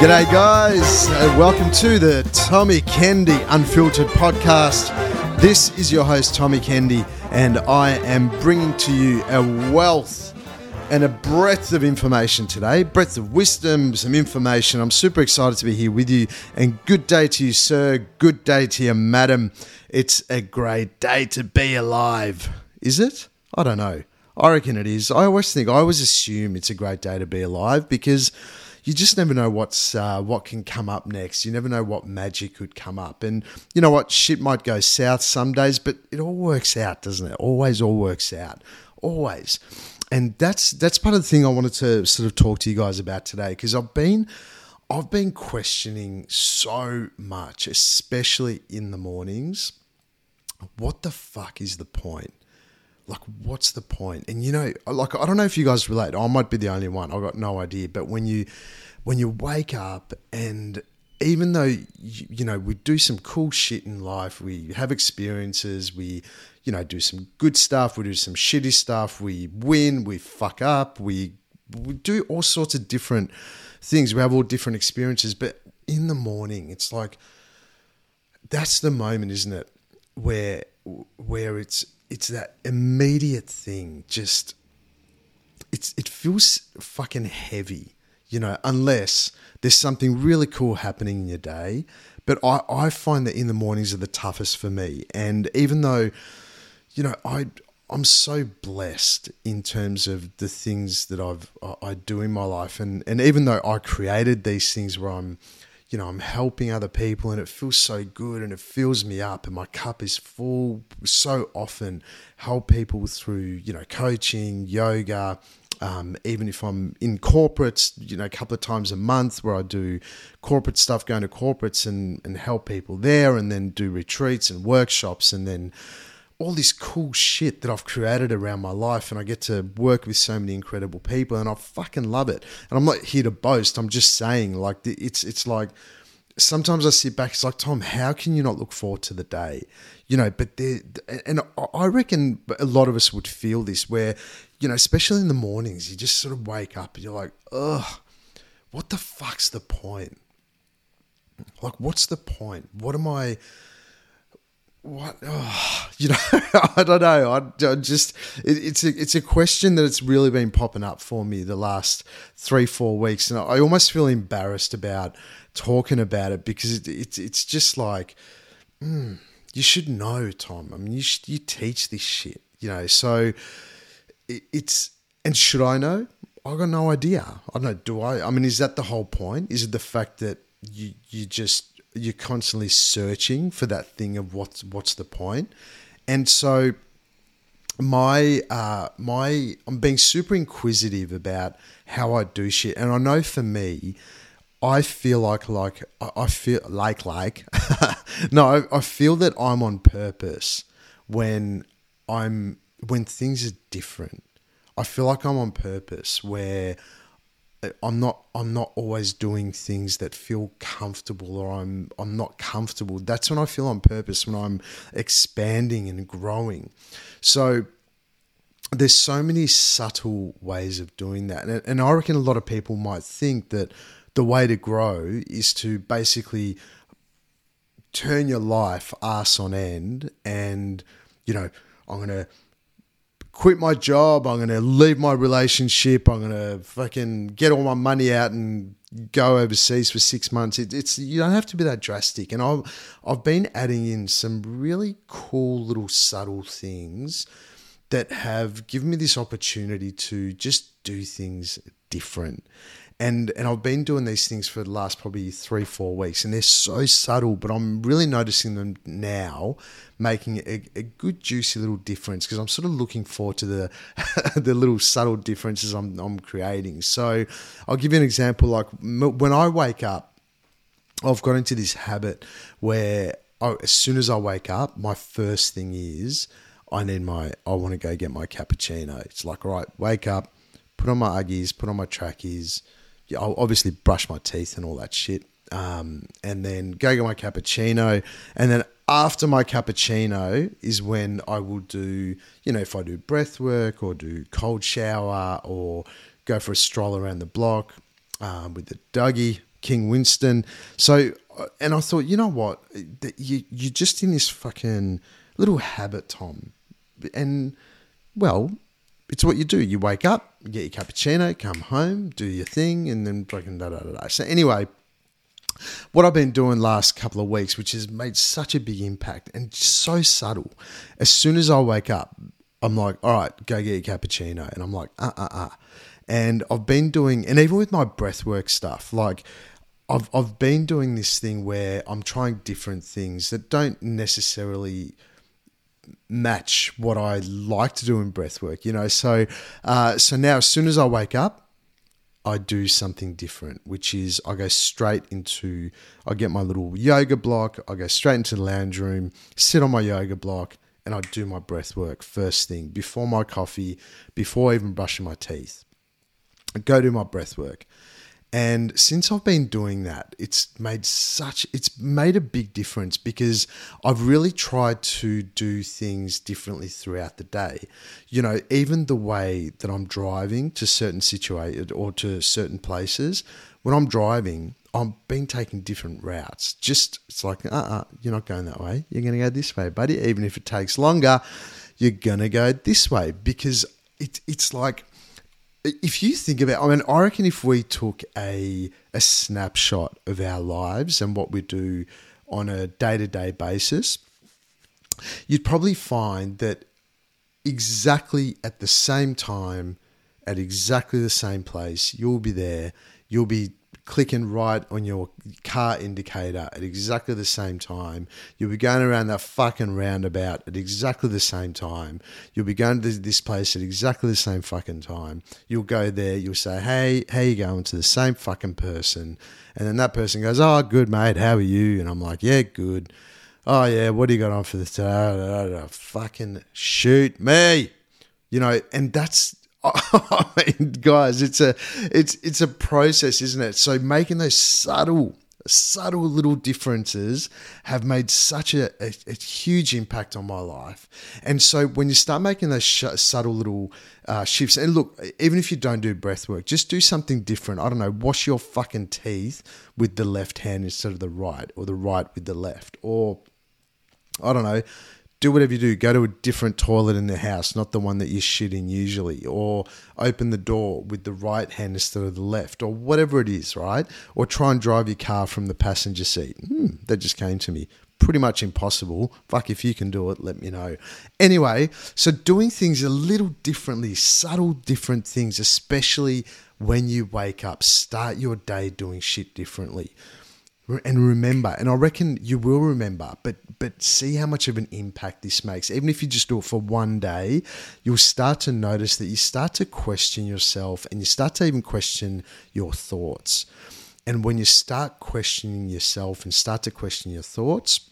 G'day, guys. Uh, welcome to the Tommy Kende Unfiltered podcast. This is your host, Tommy Kende, and I am bringing to you a wealth and a breadth of information today, breadth of wisdom, some information. I'm super excited to be here with you. And good day to you, sir. Good day to you, madam. It's a great day to be alive. Is it? I don't know. I reckon it is. I always think, I always assume it's a great day to be alive because you just never know what's uh, what can come up next. You never know what magic could come up, and you know what shit might go south some days, but it all works out, doesn't it? Always, all works out, always. And that's that's part of the thing I wanted to sort of talk to you guys about today because I've been I've been questioning so much, especially in the mornings. What the fuck is the point? Like what's the point? And you know like i don't know if you guys relate. I might be the only one. I've got no idea. But when you when you wake up and even though you, you know we do some cool shit in life we have experiences we you know do some good stuff we do some shitty stuff we win we fuck up we we do all sorts of different things. We have all different experiences. But in the morning it's like that's the moment isn't it? Where where it's it's that immediate thing. Just it's it feels fucking heavy, you know, unless there's something really cool happening in your day. But I, I find that in the mornings are the toughest for me. And even though, you know, I I'm so blessed in terms of the things that I've I do in my life, and and even though I created these things where I'm you know, I'm helping other people and it feels so good and it fills me up and my cup is full. So often help people through, you know, coaching, yoga, um, even if I'm in corporates, you know, a couple of times a month where I do corporate stuff, going to corporates and, and help people there and then do retreats and workshops and then all this cool shit that I've created around my life, and I get to work with so many incredible people, and I fucking love it. And I'm not here to boast. I'm just saying, like, it's it's like sometimes I sit back. It's like Tom, how can you not look forward to the day? You know, but there, and I reckon a lot of us would feel this, where you know, especially in the mornings, you just sort of wake up and you're like, ugh, what the fuck's the point? Like, what's the point? What am I? What? Oh, you know i don't know. I, I just it, it's a it's a question that it's really been popping up for me the last three four weeks and i almost feel embarrassed about talking about it because it, it it's just like mm, you should know tom. I mean you should, you teach this shit you know so it, it's and should i know? I got no idea. I don't know. Do i? I mean is that the whole point? Is it the fact that you you just you're constantly searching for that thing of what's what's the point, and so my uh, my I'm being super inquisitive about how I do shit, and I know for me, I feel like like I feel like like no, I feel that I'm on purpose when I'm when things are different. I feel like I'm on purpose where I'm not I'm not always doing things that feel comfortable or I'm I'm not comfortable. That's when I feel on purpose when I'm expanding and growing. So there's so many subtle ways of doing that. And, and I reckon a lot of people might think that the way to grow is to basically turn your life ass on end and you know I'm going to quit my job. I'm going to leave my relationship. I'm going to fucking get all my money out and go overseas for six months. It, it's you don't have to be that drastic. And I've I've been adding in some really cool little subtle things that have given me this opportunity to just do things different and and I've been doing these things for the last probably three four weeks, and they're so subtle, but I'm really noticing them now, making a, a good juicy little difference because I'm sort of looking forward to the the little subtle differences I'm I'm creating. So I'll give you an example. Like when I wake up, I've got into this habit where I, as soon as I wake up, my first thing is I need my I want to go get my cappuccino. It's like all right, wake up, put on my uggies, put on my trackies I'll obviously brush my teeth and all that shit. Um, and then go get my cappuccino. And then after my cappuccino is when I will do, you know, if I do breath work or do cold shower or go for a stroll around the block um, with the Dougie, King Winston. So, uh, and I thought, you know what? You, you're just in this fucking little habit, Tom. And, well, it's what you do. You wake up, get your cappuccino, come home, do your thing, and then fucking da da da da. So, anyway, what I've been doing last couple of weeks, which has made such a big impact and so subtle. As soon as I wake up, I'm like, all right, go get your cappuccino. And I'm like, uh uh uh. And I've been doing, and even with my breathwork stuff, like I've, I've been doing this thing where I'm trying different things that don't necessarily match what I like to do in breath work, you know. So, uh, so now as soon as I wake up, I do something different, which is I go straight into, I get my little yoga block, I go straight into the lounge room, sit on my yoga block, and I do my breath work first thing before my coffee, before even brushing my teeth. I go do my breath work. And since I've been doing that, it's made such it's made a big difference because I've really tried to do things differently throughout the day. You know, even the way that I'm driving to certain situated or to certain places, when I'm driving, I've been taking different routes. Just it's like, uh uh-uh, you're not going that way. You're gonna go this way, buddy. Even if it takes longer, you're gonna go this way because it, it's like if you think about, I mean, I reckon if we took a a snapshot of our lives and what we do on a day to day basis, you'd probably find that exactly at the same time, at exactly the same place, you'll be there. You'll be clicking right on your car indicator at exactly the same time. You'll be going around that fucking roundabout at exactly the same time. You'll be going to this place at exactly the same fucking time. You'll go there, you'll say, hey, how you going to the same fucking person. And then that person goes, oh, good, mate, how are you? And I'm like, yeah, good. Oh, yeah, what do you got on for the today? Fucking shoot me. You know, and that's I mean, guys, it's a it's it's a process, isn't it? So making those subtle subtle little differences have made such a, a, a, huge impact on my life. And so when you start making those sh- subtle little uh, shifts, and look, even if you don't do breath work, just do something different. I don't know, wash your fucking teeth with the left hand instead of the right, or the right with the left, or I don't know, do whatever you do, go to a different toilet in the house, not the one that you shit in usually, or open the door with the right hand instead of the left, or whatever it is, right? Or try and drive your car from the passenger seat. Hmm, that just came to me. Pretty much impossible. Fuck, if you can do it, let me know. Anyway, so doing things a little differently, subtle different things, especially when you wake up, start your day doing shit differently and remember and i reckon you will remember but but see how much of an impact this makes. Even if you just do it for one day you'll start to notice that you start to question yourself and you start to even question your thoughts. And when you start questioning yourself and start to question your thoughts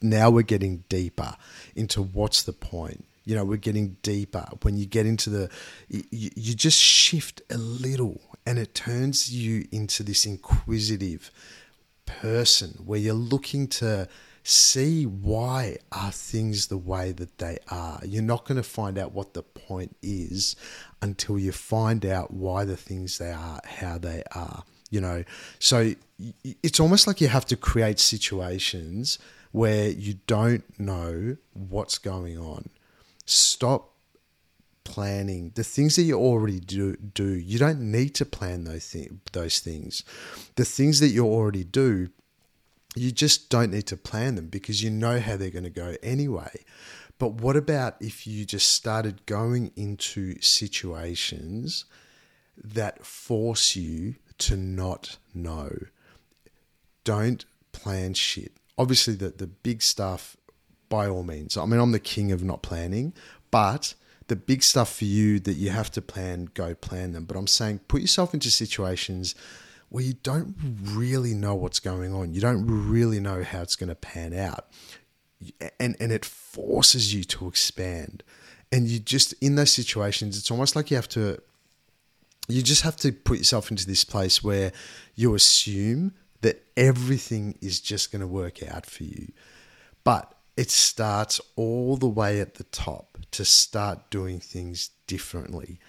now we're getting deeper into what's the point. You know we're getting deeper. When you get into the you, you just shift a little and it turns you into this inquisitive person where you're looking to see why are things the way that they are. You're not going to find out what the point is until you find out why the things they are how they are. You know, so it's almost like you have to create situations where you don't know what's going on. Stop planning the things that you already do do you don't need to plan those things those things the things that you already do you just don't need to plan them because you know how they're going to go anyway. But what about if you just started going into situations that force you to not know? Don't plan shit. Obviously the, the big stuff by all means. I mean i'm the king of not planning but the big stuff for you that you have to plan, go plan them. But I'm saying put yourself into situations where you don't really know what's going on. You don't really know how it's going to pan out. And, and it forces you to expand. And you just, in those situations, it's almost like you have to, you just have to put yourself into this place where you assume that everything is just going to work out for you. But it starts all the way at the top to start doing things differently.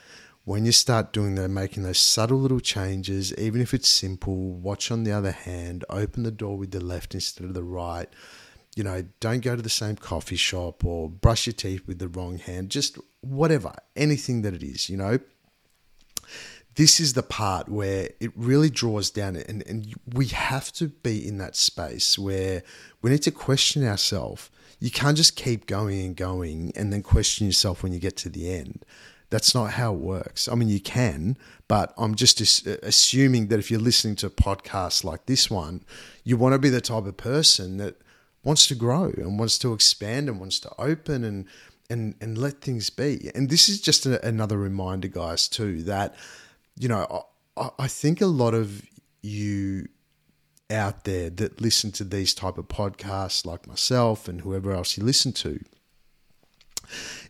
When you start doing the making those subtle little changes, even if it's simple, watch on the other hand, open the door with the left instead of the right. You know, don't go to the same coffee shop or brush your teeth with the wrong hand, just whatever, anything that it is, you know. This is the part where it really draws down, and, and we have to be in that space where we need to question ourselves. You can't just keep going and going and then question yourself when you get to the end that's not how it works. I mean, you can, but I'm just assuming that if you're listening to podcasts like this one, you want to be the type of person that wants to grow and wants to expand and wants to open and and and let things be. And this is just a, another reminder, guys, too, that you know I, I think a lot of you out there that listen to these type of podcasts, like myself and whoever else you listen to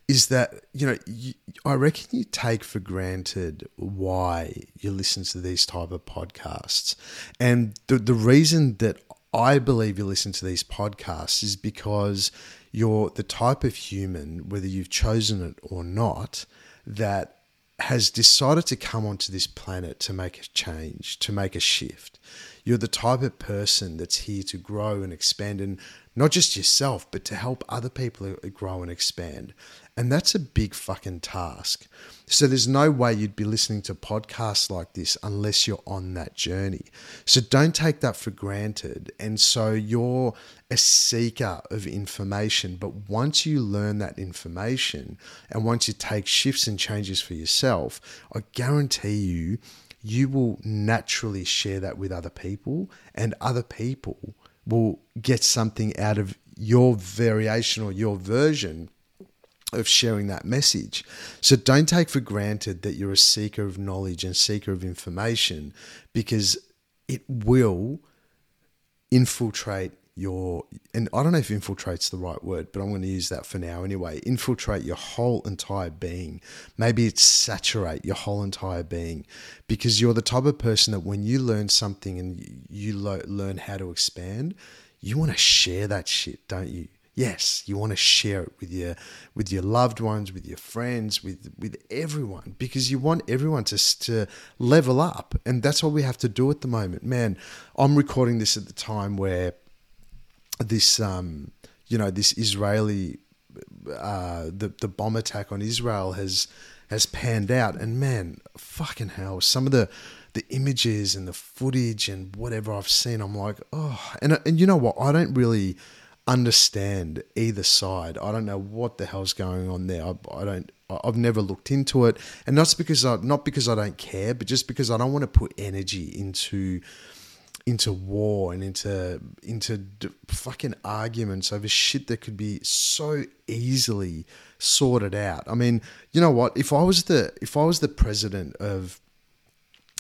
is that you know you, I reckon you take for granted why you listen to these type of podcasts, and the the reason that I believe you listen to these podcasts is because you're the type of human, whether you've chosen it or not, that has decided to come onto this planet to make a change, to make a shift. You're the type of person that's here to grow and expand, and not just yourself, but to help other people grow and expand. And that's a big fucking task. So there's no way you'd be listening to podcasts like this unless you're on that journey. So don't take that for granted. And so you're a seeker of information. But once you learn that information and once you take shifts and changes for yourself, I guarantee you, you will naturally share that with other people, and other people will get something out of your variation or your version of sharing that message. So don't take for granted that you're a seeker of knowledge and seeker of information because it will infiltrate your and I don't know if infiltrate's the right word, but I'm going to use that for now anyway. Infiltrate your whole entire being. Maybe it's saturate your whole entire being because you're the type of person that when you learn something and you learn how to expand, you want to share that shit, don't you? Yes, you want to share it with your with your loved ones, with your friends, with with everyone because you want everyone to to level up, and that's what we have to do at the moment. Man, I'm recording this at the time where this um you know this Israeli uh the the bomb attack on Israel has has panned out, and man, fucking hell, some of the the images and the footage and whatever I've seen, I'm like, oh, and and you know what, I don't really understand either side. I don't know what the hell's going on there. I, I don't. I've never looked into it, and that's because I not because I don't care, but just because I don't want to put energy into into war and into into fucking arguments over shit that could be so easily sorted out. I mean, you know what? If I was the if I was the president of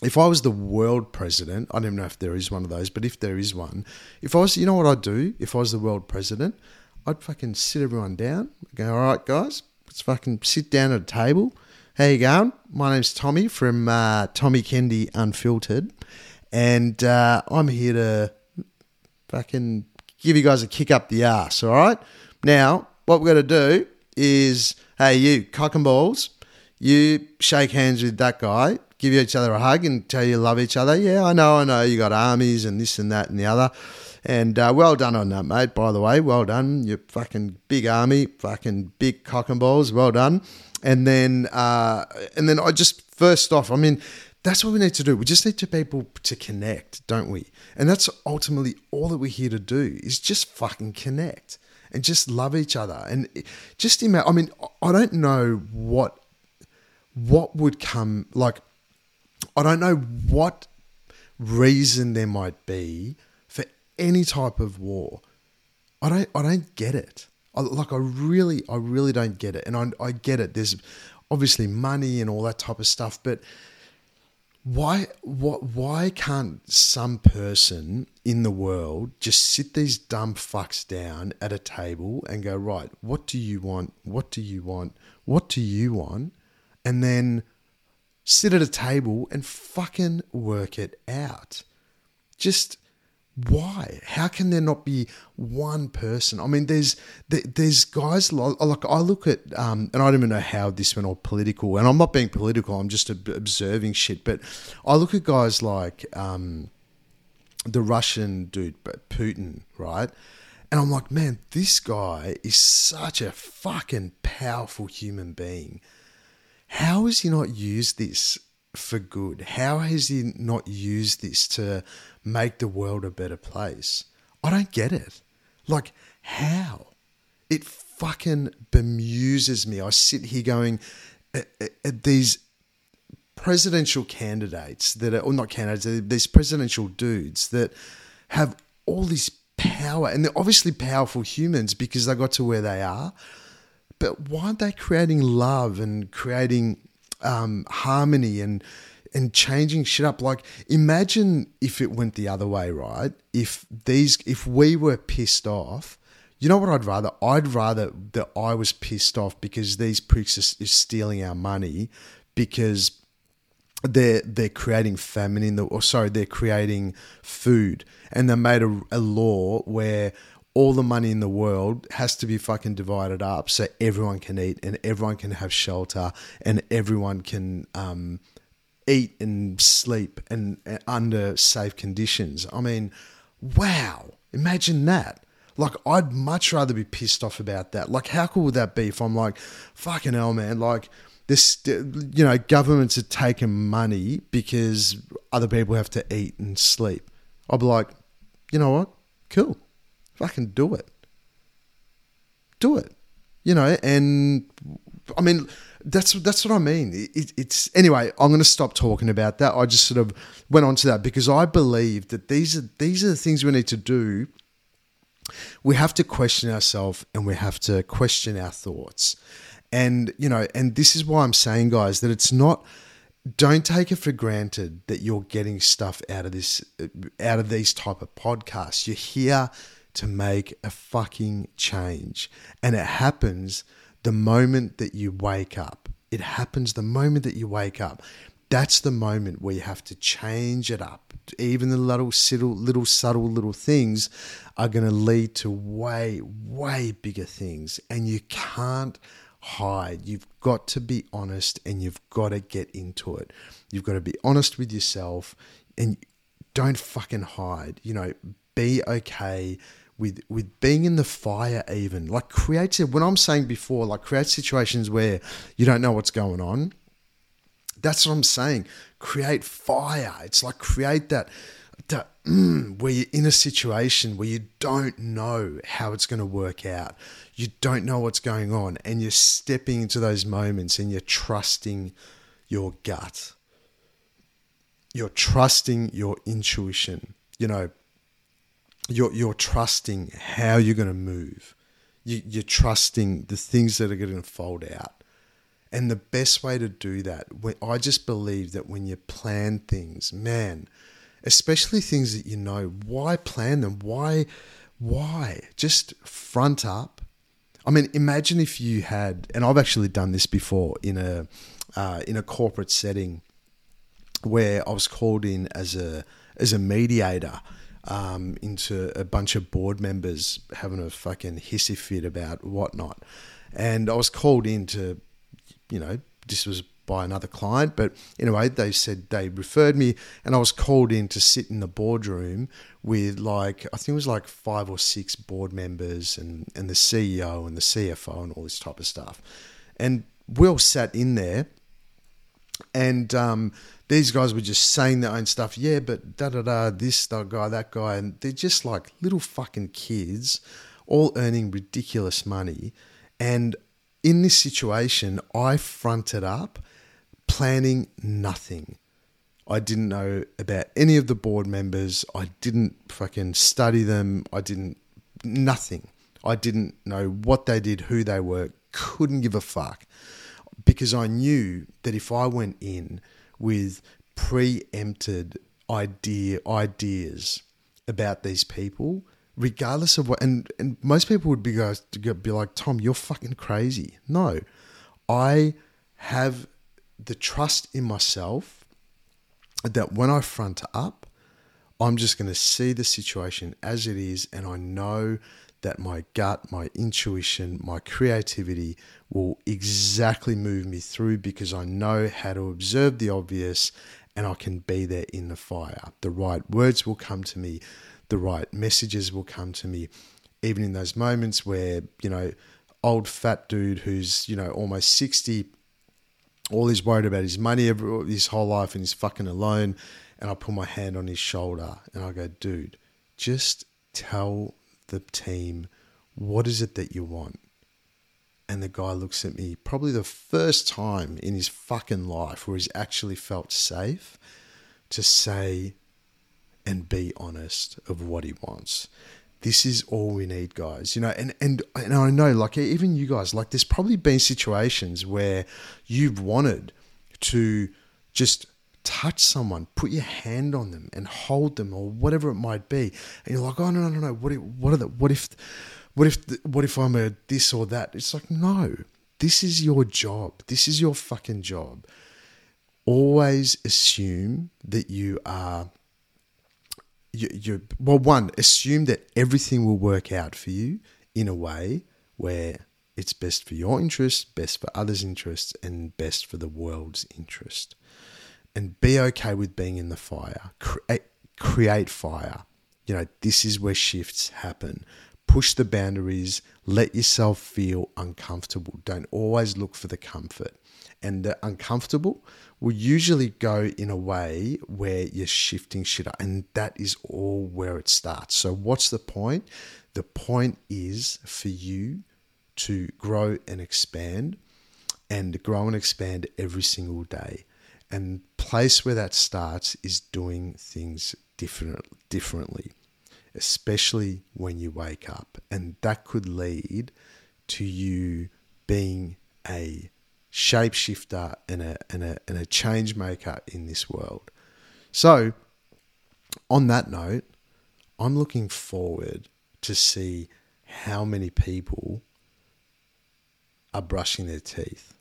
if I was the world president, I don't even know if there is one of those, but if there is one, if I was, you know what I'd do if I was the world president? I'd fucking sit everyone down. Go, all right, guys, let's fucking sit down at a table. How you going? My name's Tommy from uh, Tommy Kende Unfiltered, and uh, I'm here to fucking give you guys a kick up the ass. All right. Now, what we're going to do is, hey, you cock and balls, you shake hands with that guy give each other a hug and tell you love each other. Yeah, I know, I know. You got armies and this and that and the other. And uh, well done on that, mate. By the way, well done. You fucking big army, fucking big cock and balls. Well done. And then, uh, and then I just first off, I mean, that's what we need to do. We just need to be able to connect, don't we? And that's ultimately all that we're here to do is just fucking connect and just love each other. And just imagine. I mean, I don't know what what would come like I don't know what reason there might be for any type of war. I don't I don't get it. I, like I really I really don't get it. And I I get it. There's obviously money and all that type of stuff, but why what why can't some person in the world just sit these dumb fucks down at a table and go right what do you want what do you want what do you want and then sit at a table and fucking work it out. Just why? How can there not be one person? I mean, there's there's guys like, like I look at, um, and I don't even know how this went all political, and I'm not being political. I'm just observing shit. But I look at guys like um, the Russian dude, but Putin, right? And I'm like, man, this guy is such a fucking powerful human being. How has he not used this for good? How has he not used this to make the world a better place? I don't get it. Like, how? It fucking bemuses me. I sit here going, at, at these presidential candidates that are, or not candidates, these presidential dudes that have all this power, and they're obviously powerful humans because they got to where they are. But why aren't they creating love and creating um, harmony and and changing shit up. Like, imagine if it went the other way, right? If these, if we were pissed off, you know what I'd rather? I'd rather that I was pissed off because these pricks are, are stealing our money because they're they're creating famine in the or sorry they're creating food and they made a, a law where all the money in the world has to be fucking divided up so everyone can eat and everyone can have shelter and everyone can um, eat and sleep and, and under safe conditions. I mean, wow! Imagine that. Like, I'd much rather be pissed off about that. Like, how cool would that be if I'm like, fucking hell, man? Like, this, you know, governments are taking money because other people have to eat and sleep. I'd be like, you know what? Cool. Fucking do it. Do it. You know, and I mean, that's that's what I mean. It, it's anyway. I'm going to stop talking about that. I just sort of went on to that because I believe that these are these are the things we need to do. We have to question ourselves and we have to question our thoughts, and you know, and this is why I'm saying, guys, that it's not. Don't take it for granted that you're getting stuff out of this, out of these type of podcasts. You're here to make a fucking change, and it happens the moment that you wake up. It happens the moment that you wake up. That's the moment where you have to change it up. Even the little, little, little subtle little things are going to lead to way, way bigger things. And you can't hide. You've got to be honest and you've got to get into it. You've got to be honest with yourself and don't fucking hide. You know, be okay with with being in the fire even. Like creates when i'm saying before like create situations where you don't know what's going on that's what i'm saying. Create fire. It's like create that that mm, where you're in a situation where you don't know how it's going to work out. You don't know what's going on and you're stepping into those moments and you're trusting your gut. You're trusting your intuition. You know you're you're trusting how you're going to move. You, you're trusting the things that are going to fold out. And the best way to do that, I just believe that when you plan things, man, especially things that you know, why plan them? Why, why? Just front up. I mean, imagine if you had, and I've actually done this before in a uh, in a corporate setting, where I was called in as a as a mediator um, into a bunch of board members having a fucking hissy fit about whatnot. And I was called in to, you know, this was by another client, but anyway, they said they referred me, and I was called in to sit in the boardroom with like I think it was like five or six board members and and the CEO and the CFO and all this type of stuff, and we all sat in there, and um, these guys were just saying their own stuff. Yeah, but da da da, this that guy, that guy, and they're just like little fucking kids, all earning ridiculous money. And in this situation, I fronted up, planning nothing. I didn't know about any of the board members. I didn't fucking study them. I didn't nothing. I didn't know what they did, who they were. Couldn't give a fuck because I knew that if I went in with preempted idea ideas about these people, regardless of what. And and most people would be guys to be like, Tom, you're fucking crazy. No, I have the trust in myself that when I front up, I'm just going to see the situation as it is, and I know that my gut, my intuition, my creativity will exactly move me through because I know how to observe the obvious and I can be there in the fire. The right words will come to me, the right messages will come to me, even in those moments where, you know, old fat dude who's, you know, almost 60, all he's worried about is money every, his whole life and he's fucking alone. And I put my hand on his shoulder and I go, dude, just tell the team, what is it that you want? And the guy looks at me, probably the first time in his fucking life where he's actually felt safe to say and be honest of what he wants. This is all we need, guys. You know, and, and and I know, like even you guys, like there's probably been situations where you've wanted to just touch someone, put your hand on them and hold them or whatever it might be. And you're like, oh, no, no, no, no. What if, what, are the, what if, what if, what if I'm a this or that? It's like, no, this is your job. This is your fucking job. Always assume that you are, you, you well, one, assume that everything will work out for you in a way where it's best for your interest, best for others' interests, and best for the world's interest and be okay with being in the fire. Create, eh, create fire. You know, this is where shifts happen. Push the boundaries, let yourself feel uncomfortable. Don't always look for the comfort. And the uncomfortable will usually go in a way where you're shifting shit up. And that is all where it starts. So, what's the point? The point is for you to grow and expand and grow and expand every single day. And place where that starts is doing things different, differently, especially when you wake up. And that could lead to you being a shapeshifter and a, and a, and a change maker in this world. So, on that note, I'm looking forward to see how many people are brushing their teeth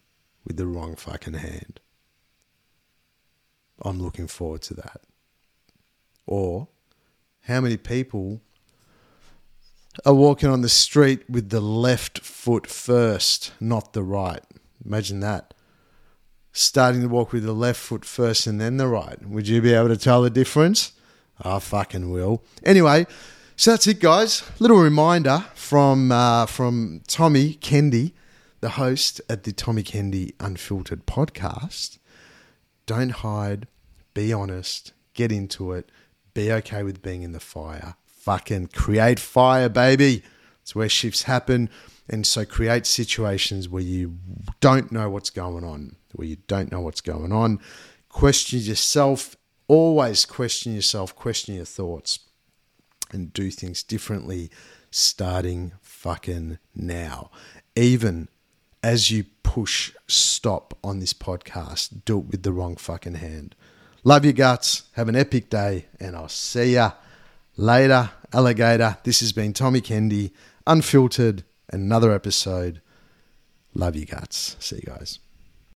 with the wrong fucking hand. I'm looking forward to that. Or how many people are walking on the street with the left foot first, not the right? Imagine that. Starting to walk with the left foot first and then the right. Would you be able to tell the difference? I fucking will. Anyway, so that's it, guys. Little reminder from uh, from Tommy Kende, the host at the Tommy Kende Unfiltered podcast. Don't hide, be honest, get into it, be okay with being in the fire. Fucking create fire, baby. It's where shifts happen. And so create situations where you don't know what's going on, where you don't know what's going on. Question yourself. Always question yourself, question your thoughts, and do things differently starting fucking now. Even as you push stop on this podcast, do it with the wrong fucking hand. Love your guts. Have an epic day, and I'll see ya later, alligator. This has been Tommy Kende, unfiltered, another episode. Love you guts. See you guys.